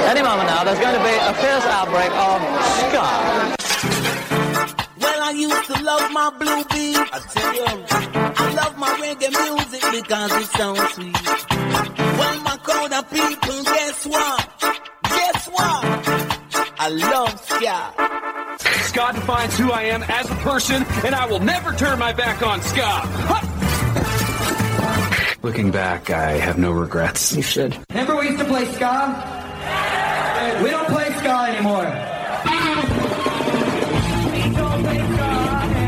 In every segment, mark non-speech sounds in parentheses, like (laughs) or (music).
Any moment now, there's going to be a fierce outbreak of ska. Well, I used to love my blue beat. I tell you, I love my reggae music because it sounds sweet. Well, my crowd of people, guess what? Guess what? I love ska. Ska defines who I am as a person, and I will never turn my back on ska. Looking back, I have no regrets. You should. Remember we used to play ska? We don't play ska anymore. We don't play ska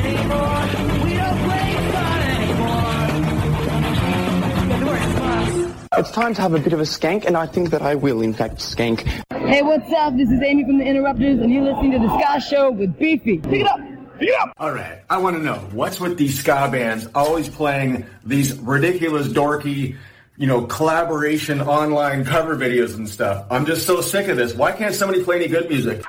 anymore. We don't play ska anymore. It's time to have a bit of a skank, and I think that I will, in fact, skank. Hey, what's up? This is Amy from the Interrupters, and you're listening to the Ska Show with Beefy. Pick it up. Pick it up. All right, I want to know what's with these ska bands always playing these ridiculous, dorky, you know, collaboration online cover videos and stuff. I'm just so sick of this. Why can't somebody play any good music?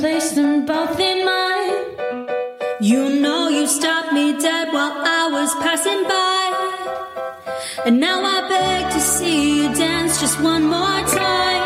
Place them both in mine. You know you stopped me dead while I was passing by. And now I beg to see you dance just one more time.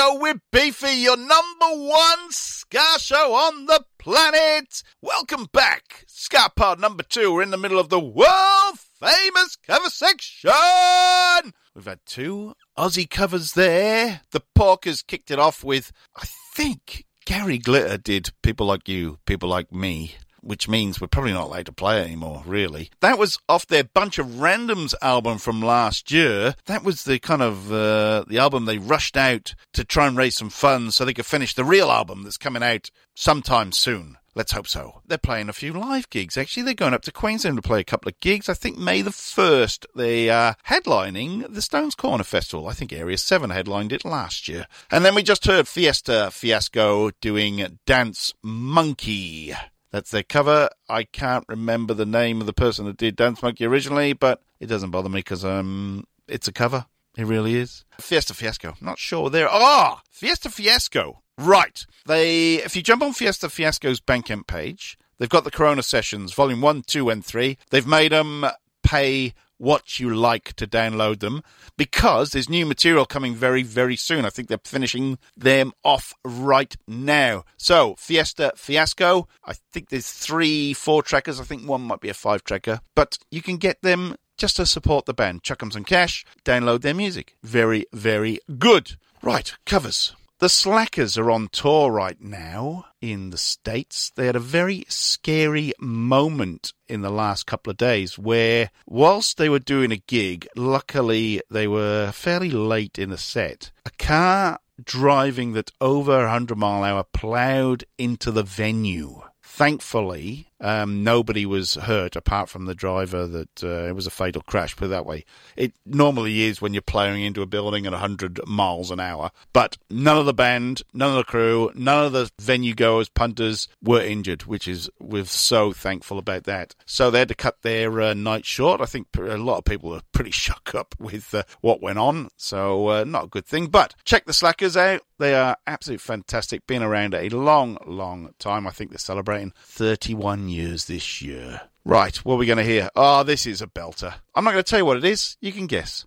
Show with Beefy, your number one Ska Show on the planet. Welcome back. Ska Pod number two. We're in the middle of the world famous cover section. We've had two Aussie covers there. The Porkers kicked it off with, I think, Gary Glitter did People Like You, People Like Me which means we're probably not allowed to play anymore, really. That was off their Bunch of Randoms album from last year. That was the kind of uh, the album they rushed out to try and raise some funds so they could finish the real album that's coming out sometime soon. Let's hope so. They're playing a few live gigs. Actually, they're going up to Queensland to play a couple of gigs. I think May the 1st, they are headlining the Stones Corner Festival. I think Area 7 headlined it last year. And then we just heard Fiesta Fiasco doing Dance Monkey. That's their cover. I can't remember the name of the person that did Dance Monkey originally, but it doesn't bother me because um, it's a cover. It really is. Fiesta Fiasco. Not sure there. Ah, Fiesta Fiasco. Right. They, if you jump on Fiesta Fiasco's Bandcamp page, they've got the Corona Sessions, Volume One, Two, and Three. They've made them pay what you like to download them because there's new material coming very, very soon. I think they're finishing them off right now. So, Fiesta Fiasco, I think there's three four trackers. I think one might be a five tracker, but you can get them just to support the band. Chuck 'em some cash, download their music. Very, very good. Right, covers. The Slackers are on tour right now in the States. They had a very scary moment in the last couple of days where, whilst they were doing a gig, luckily they were fairly late in the set. A car driving that over 100 mile an hour ploughed into the venue. Thankfully, um, nobody was hurt apart from the driver. That uh, it was a fatal crash. Put it that way. It normally is when you're ploughing into a building at 100 miles an hour. But none of the band, none of the crew, none of the venue goers, punters were injured, which is we're so thankful about that. So they had to cut their uh, night short. I think a lot of people were pretty (laughs) shook up with uh, what went on. So uh, not a good thing. But check the Slackers out. They are absolutely fantastic. Been around a long, long time. I think they're celebrating 31 years this year. Right, what are we going to hear? Oh, this is a belter. I'm not going to tell you what it is. You can guess.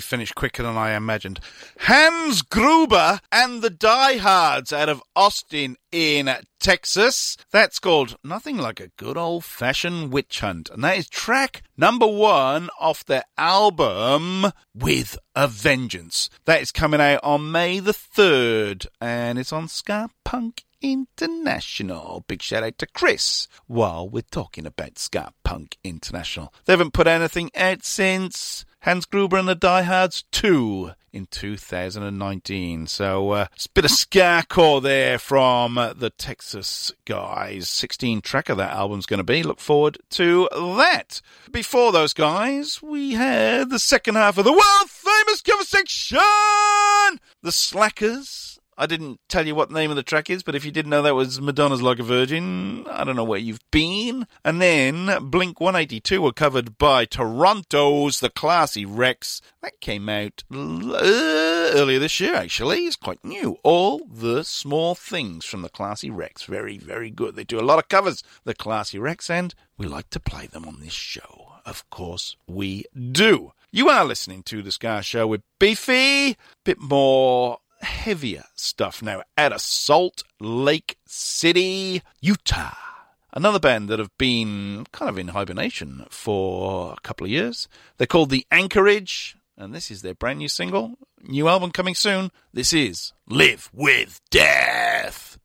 Finished quicker than I imagined. Hans Gruber and the Die Hards out of Austin in Texas. That's called Nothing Like a Good Old Fashioned Witch Hunt. And that is track number one off their album With a Vengeance. That is coming out on May the 3rd and it's on Ska Punk International. Big shout out to Chris while we're talking about Ska Punk International. They haven't put anything out since Hans Gruber and the Die Hards 2 in 2019. So uh, it's a bit of skacore there from the Texas guys. 16 track of that album's going to be. Look forward to that. Before those guys, we had the second half of the world famous cover section! The Slackers. I didn't tell you what the name of the track is, but if you didn't know that was Madonna's Like a Virgin, I don't know where you've been. And then Blink 182 were covered by Toronto's The Classy Wrecks. That came out uh, earlier this year, actually. It's quite new. All the small things from The Classy Wrecks. Very, very good. They do a lot of covers, The Classy Wrecks, and we like to play them on this show. Of course, we do. You are listening to The Ska Show with Beefy. Bit more heavier stuff now out of Salt Lake City, Utah. Another band that have been kind of in hibernation for a couple of years. They're called The Anchorage, and this is their brand new single. New album coming soon. This is Live with Death.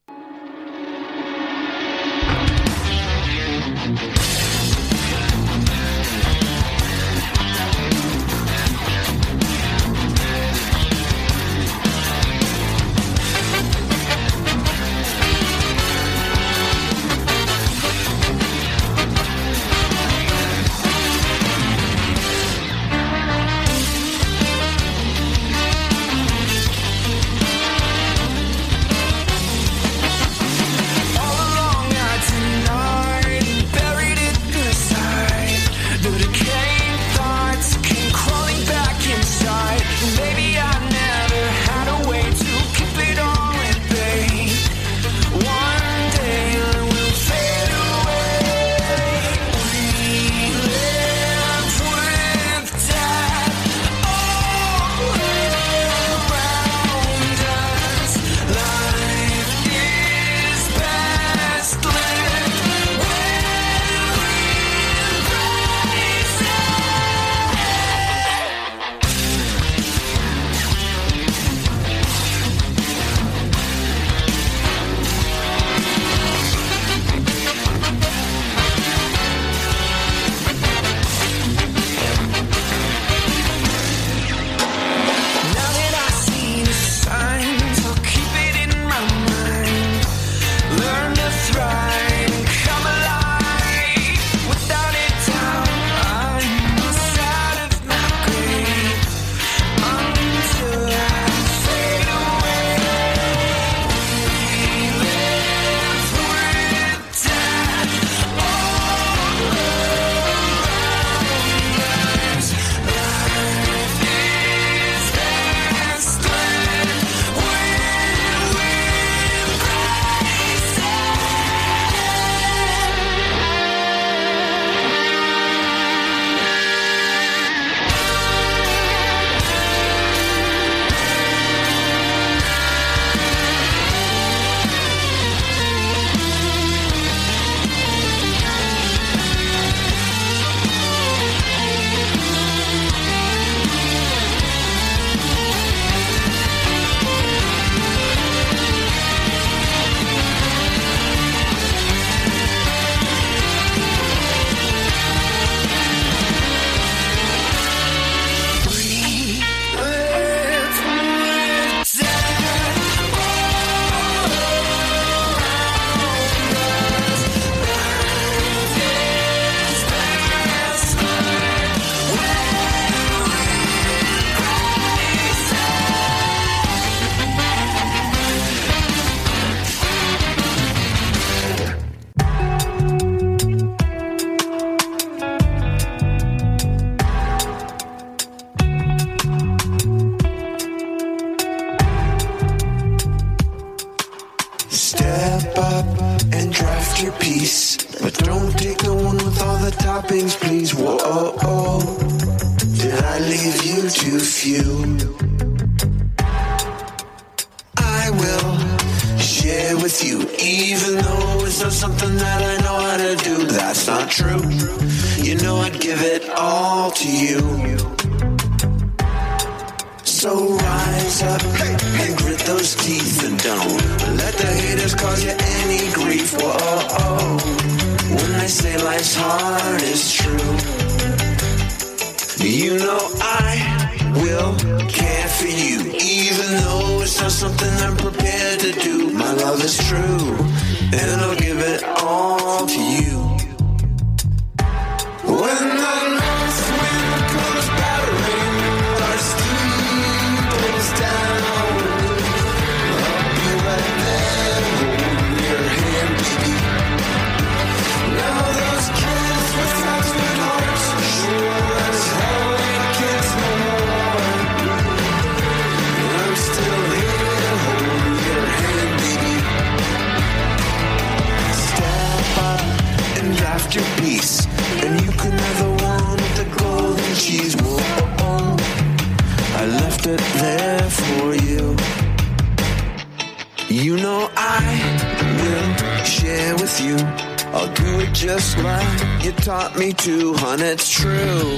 Just like you taught me to, hun, it's true.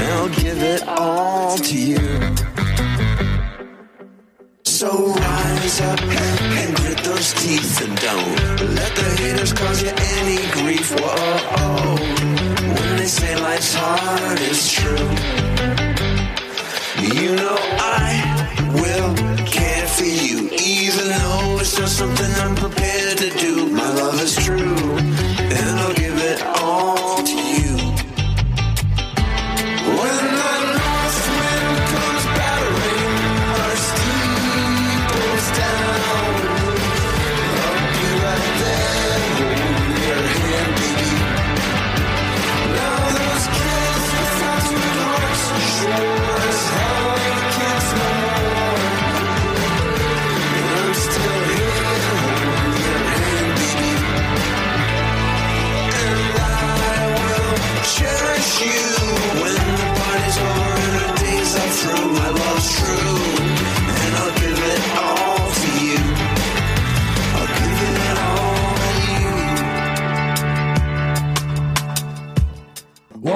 And I'll give it all to you. So rise up and grit those teeth and don't let the haters cause you any grief. Whoa, when they say life's hard, it's true. You know I will care for you, even though it's just something I'm prepared to do.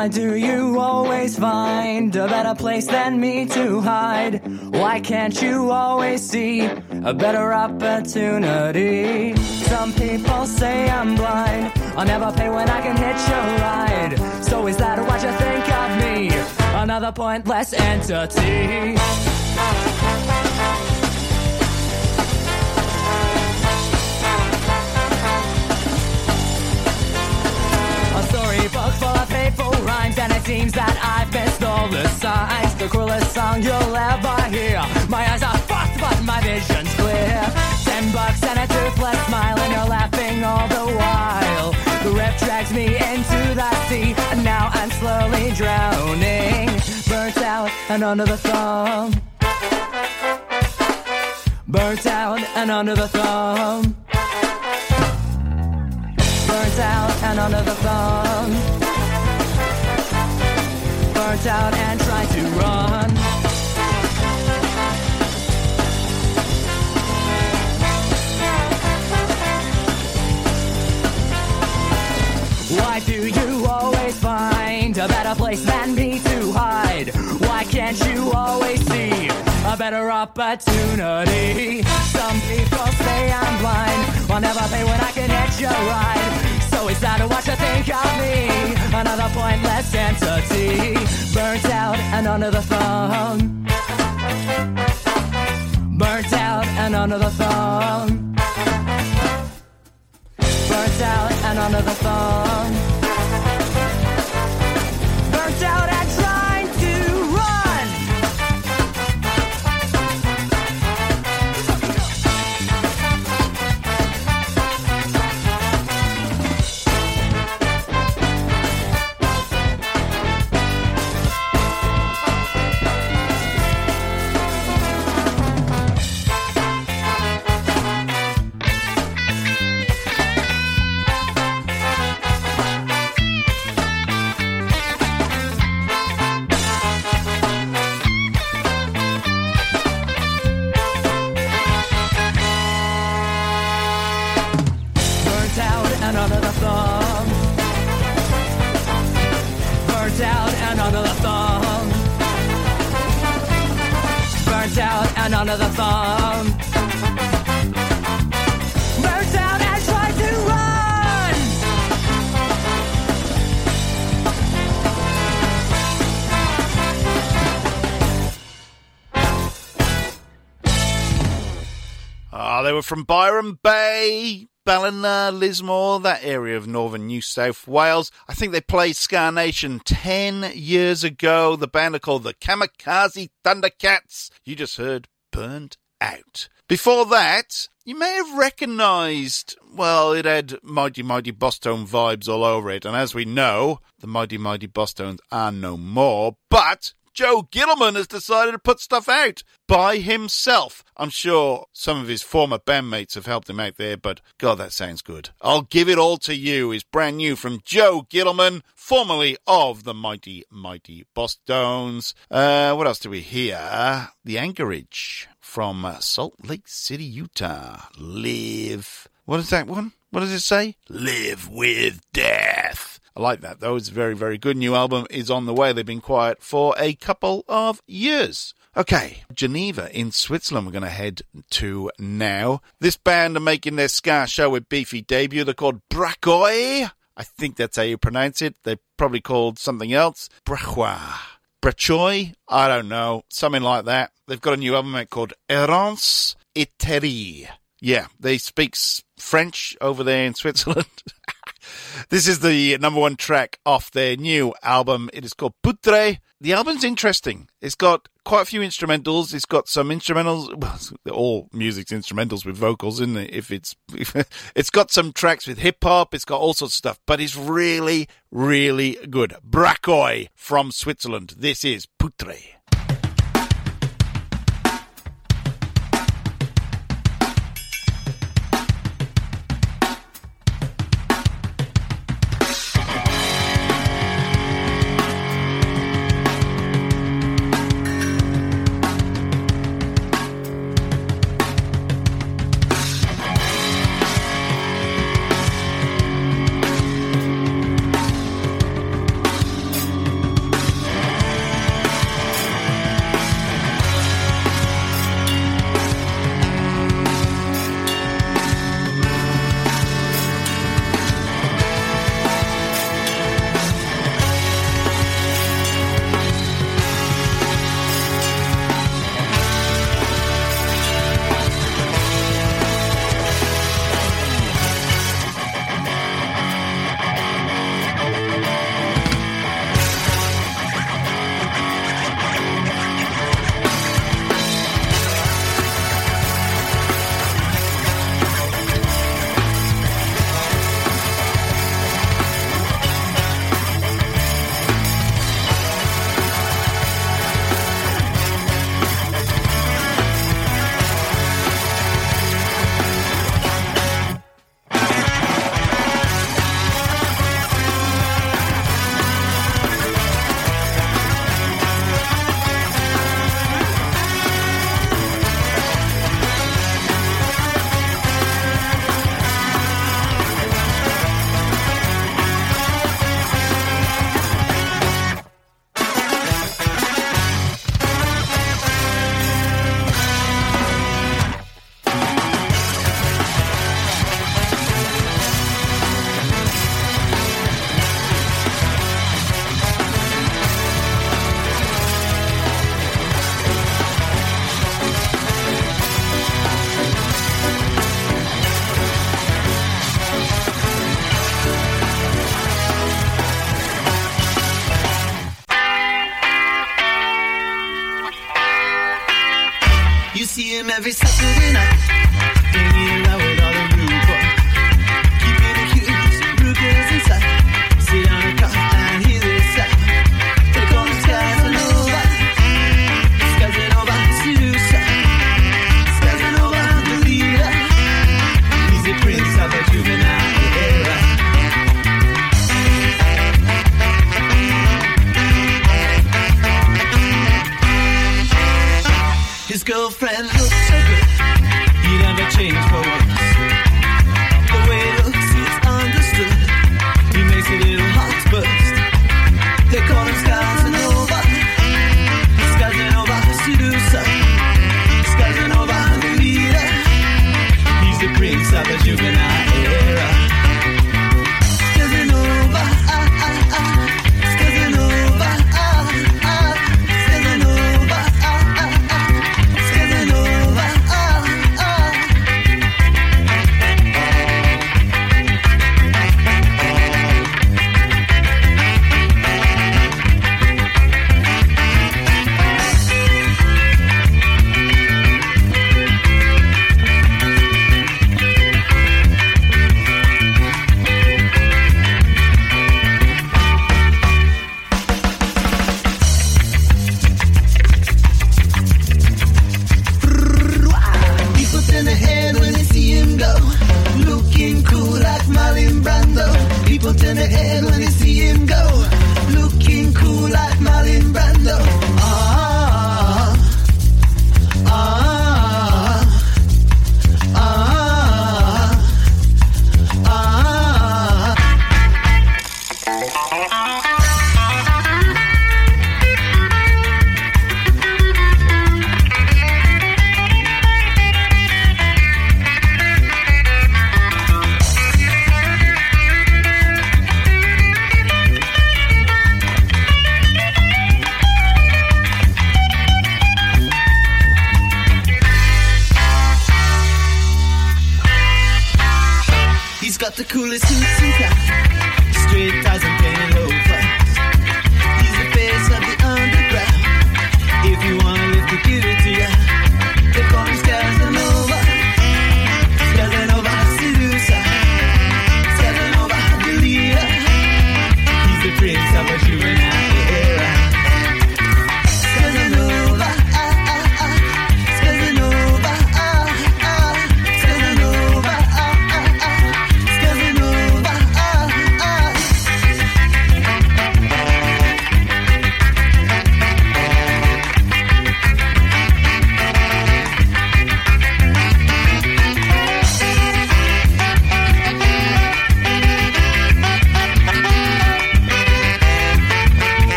Why do you always find a better place than me to hide? Why can't you always see a better opportunity? Some people say I'm blind. I'll never pay when I can hitch a ride. So is that what you think of me? Another pointless entity. A storybook full of it seems that I've missed all the signs. The cruelest song you'll ever hear. My eyes are fucked, but my vision's clear. Ten bucks and a toothless smile, and you're laughing all the while. The rep drags me into the sea, and now I'm slowly drowning. Burnt out and under the thumb. Burnt out and under the thumb. Burnt out and under the thumb. Burnt out and trying to run. Why do you always find a better place than me to hide? Why can't you always see a better opportunity? Some people say I'm blind. I'll never pay when I can hitch a ride. So is that what you think of me? Another pointless entity. Burnt out and under the thumb. Burnt out and under the thumb. Burnt out and under the thumb. Bay, Ballina, Lismore, that area of northern New South Wales. I think they played Ska Nation 10 years ago. The band are called the Kamikaze Thundercats. You just heard Burnt Out. Before that, you may have recognised, well, it had Mighty Mighty Bosstones vibes all over it. And as we know, the Mighty Mighty Bosstones are no more. But Joe Gittleman has decided to put stuff out by himself. I'm sure some of his former bandmates have helped him out there, but God, that sounds good. I'll give it all to you is brand new from Joe Gittleman, formerly of the Mighty Mighty Bosstones. Uh, what else do we hear? The Anchorage from uh, Salt Lake City, Utah. Live. What is that one? What does it say? Live with death. I like that though. It's very, very good. New album is on the way. They've been quiet for a couple of years. Okay, Geneva in Switzerland we're going to head to now. This band are making their ska show with Beefy debut. They're called Brakoi. I think that's how you pronounce it. They're probably called something else. Brachoi. Brachoi? I don't know. Something like that. They've got a new album out called Errance Eterie. Yeah, they speak French over there in Switzerland. (laughs) this is the number one track off their new album. It is called Putre. The album's interesting. It's got quite a few instrumentals. It's got some instrumentals. (laughs) Well, all music's instrumentals with vocals, isn't it? If it's, if, (laughs) it's got some tracks with hip hop. It's got all sorts of stuff, but it's really, really good. Brakoi from Switzerland. This is Putre.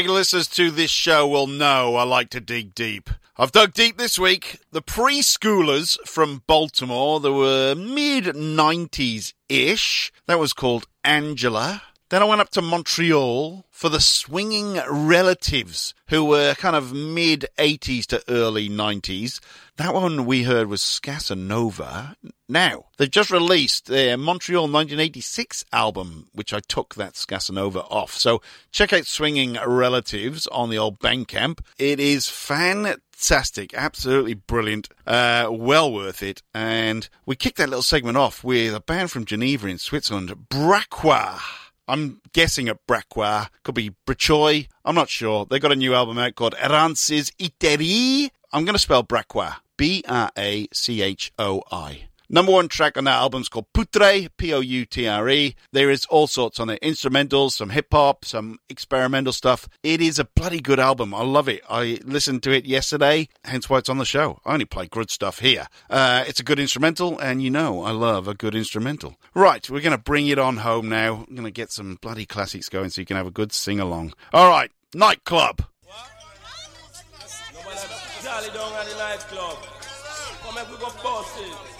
Regular listeners to this show will know I like to dig deep. I've dug deep this week. The preschoolers from Baltimore, they were mid 90s ish. That was called Angela. Then I went up to Montreal for the Swinging Relatives, who were kind of mid 80s to early 90s. That one we heard was Scasanova. Now, they've just released their Montreal 1986 album, which I took that Scasanova off. So check out Swinging Relatives on the old Bandcamp. It is fantastic, absolutely brilliant, uh, well worth it. And we kicked that little segment off with a band from Geneva in Switzerland, Braqua. I'm guessing at Braqua. Could be Brachoy. I'm not sure. They got a new album out called Erances Iteri. I'm going to spell Braqua. B-R-A-C-H-O-I. Number one track on that album is called Putre, P-O-U-T-R-E. There is all sorts on it. Instrumentals, some hip hop, some experimental stuff. It is a bloody good album. I love it. I listened to it yesterday, hence why it's on the show. I only play good stuff here. Uh, it's a good instrumental, and you know I love a good instrumental. Right, we're going to bring it on home now. I'm going to get some bloody classics going so you can have a good sing along. All right, Nightclub. Jolly down at the nightclub. Come make we go bust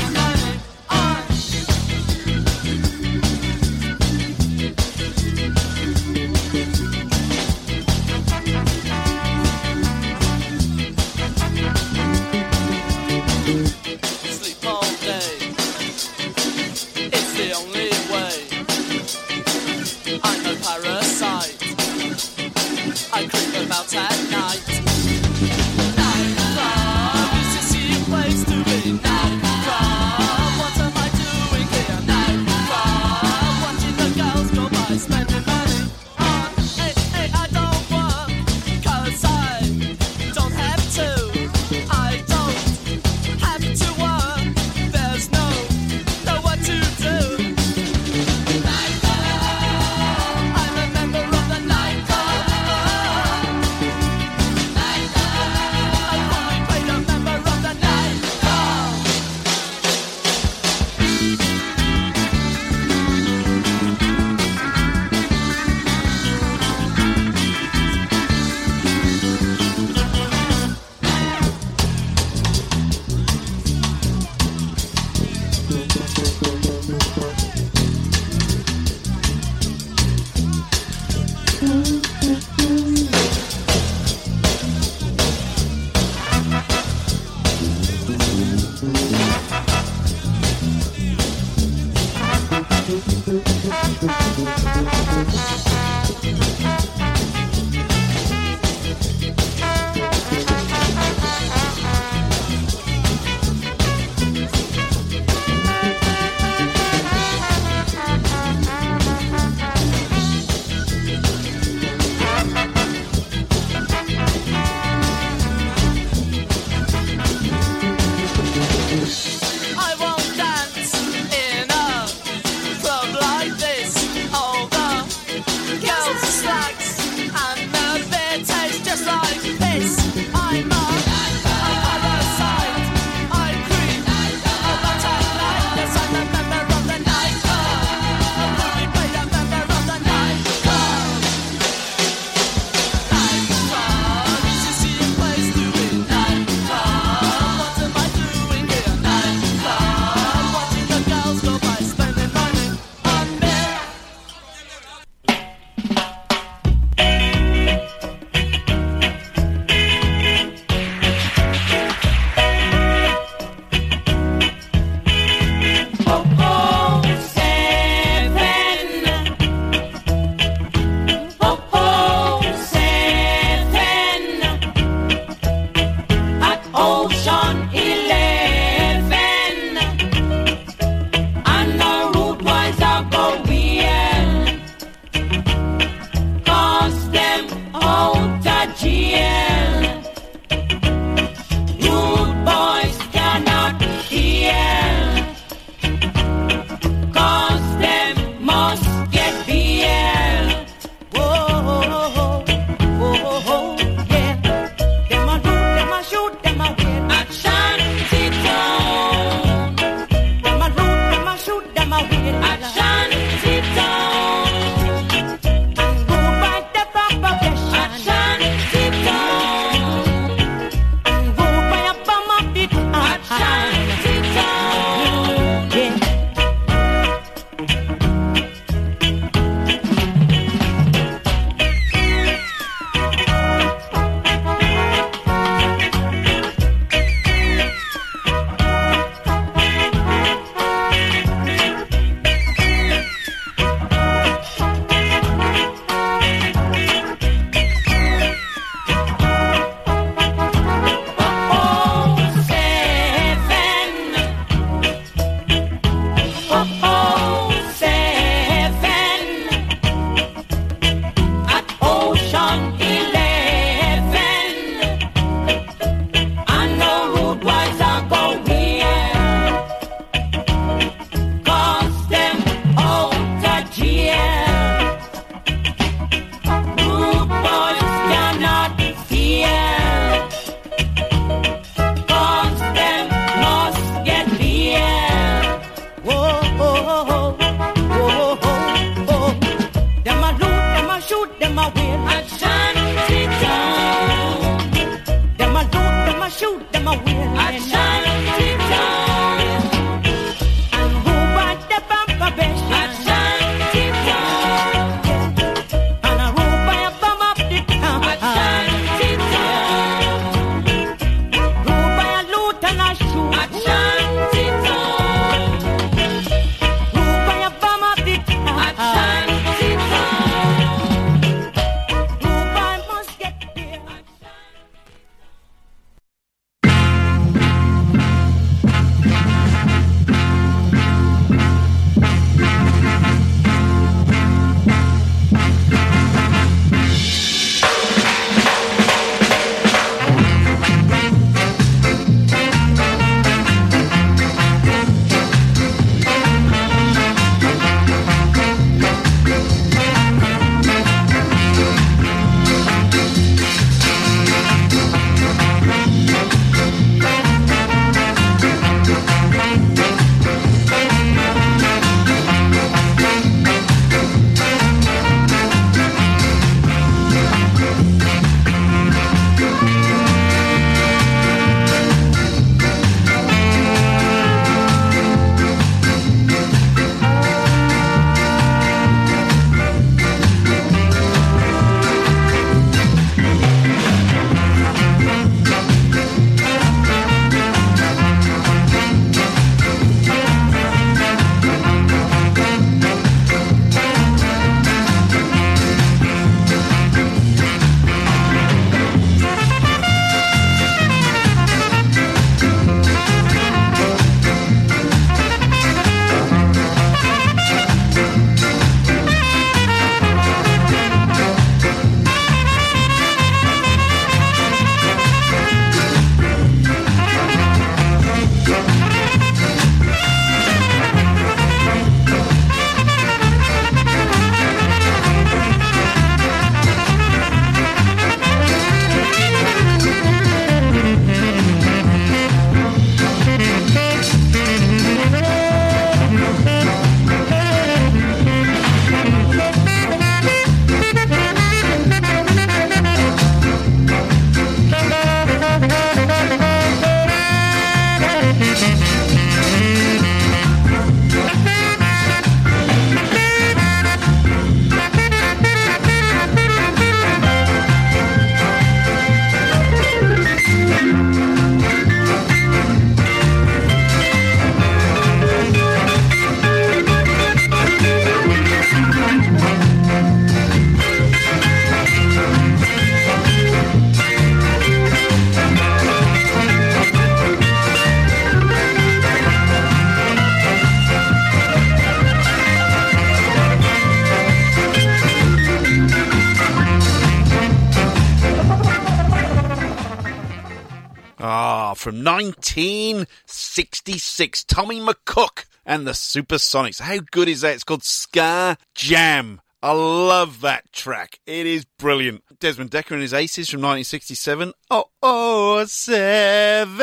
from 1966. Tommy McCook and the Supersonics. How good is that? It's called Ska Jam. I love that track. It is brilliant. Desmond Dekker and his Aces from 1967. Oh, oh, seven.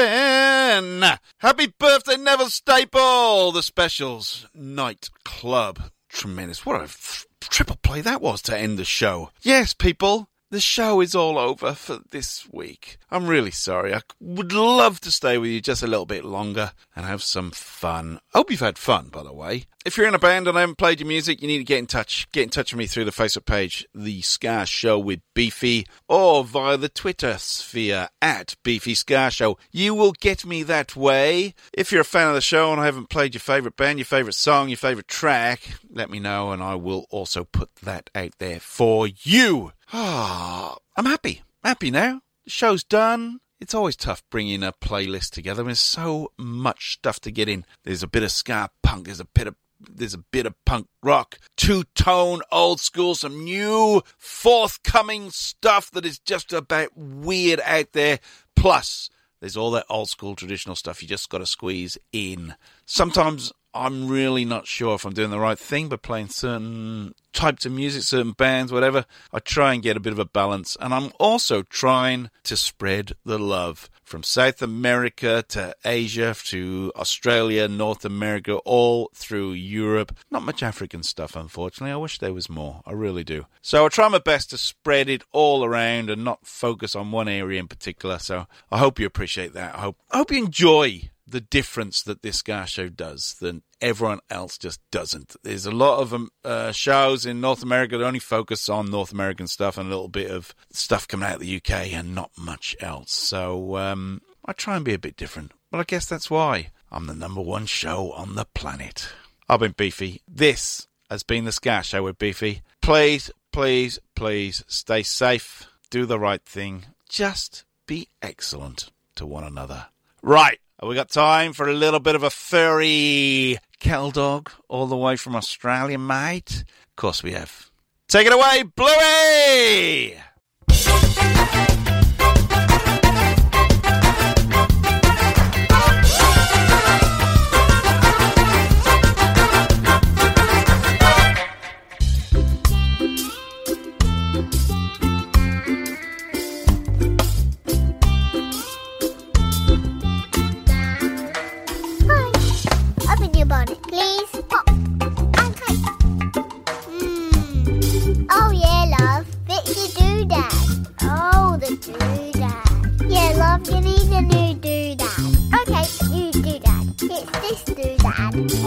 Happy birthday, Neville Staple. The Specials Night Club. Tremendous. What a f- triple play that was to end the show. Yes, people. The show is all over for this week. I'm really sorry. I would love to stay with you just a little bit longer and have some fun. I hope you've had fun, by the way. If you're in a band and I haven't played your music, you need to get in touch. Get in touch with me through the Facebook page, The Ska Show with Beefy, or via the Twitter sphere at Beefy Ska Show. You will get me that way. If you're a fan of the show and I haven't played your favourite band, your favourite song, your favourite track, let me know and I will also put that out there for you. Ah, I'm happy. Happy now. The show's done. It's always tough bringing a playlist together. There's so much stuff to get in. There's a bit of ska punk. There's a bit of there's a bit of punk rock, two tone, old school, some new forthcoming stuff that is just about weird out there. Plus, there's all that old school traditional stuff you just got to squeeze in. Sometimes I'm really not sure if I'm doing the right thing, but playing certain types of music, certain bands, whatever, I try and get a bit of a balance. And I'm also trying to spread the love from South America to Asia to Australia, North America, all through Europe. Not much African stuff, unfortunately. I wish there was more. I really do. So I try my best to spread it all around and not focus on one area in particular. So I hope you appreciate that. I hope, I hope you enjoy the difference that this Ska show does than everyone else just doesn't. There's a lot of um, uh, shows in North America that only focus on North American stuff and a little bit of stuff coming out of the UK and not much else. So um, I try and be a bit different, but I guess that's why I'm the number one show on the planet. I've been Beefy. This has been the Ska Show with Beefy. Please, please, please stay safe. Do the right thing. Just be excellent to one another. Right. Have we got time for a little bit of a furry cattle dog all the way from Australia, mate? Of course we have. Take it away, Bluey!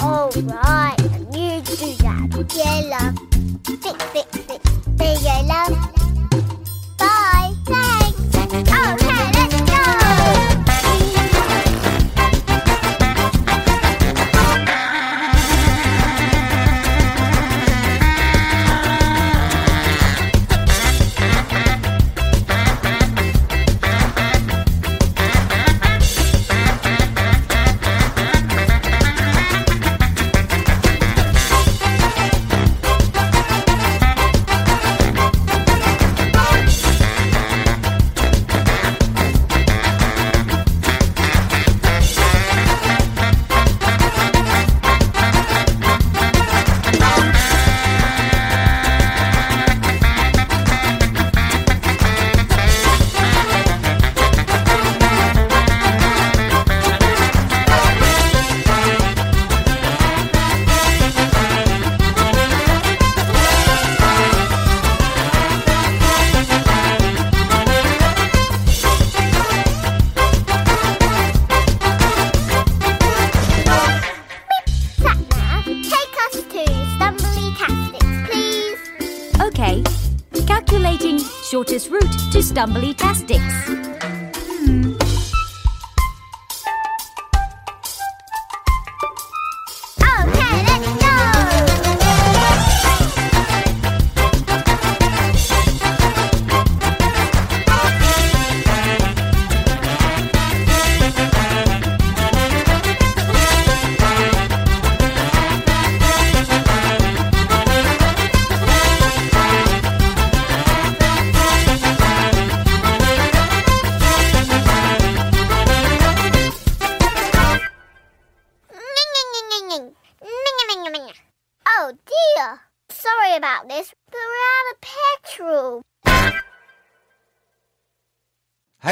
Oh, right, a new doodad. Yeah, love. Fix, fix, fix. There you go, love.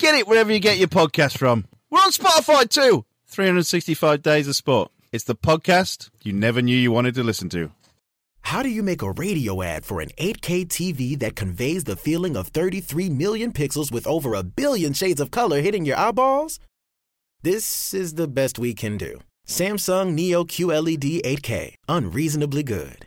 Get it wherever you get your podcast from. We're on Spotify too. 365 Days of Sport. It's the podcast you never knew you wanted to listen to. How do you make a radio ad for an 8K TV that conveys the feeling of 33 million pixels with over a billion shades of color hitting your eyeballs? This is the best we can do. Samsung Neo QLED 8K, unreasonably good.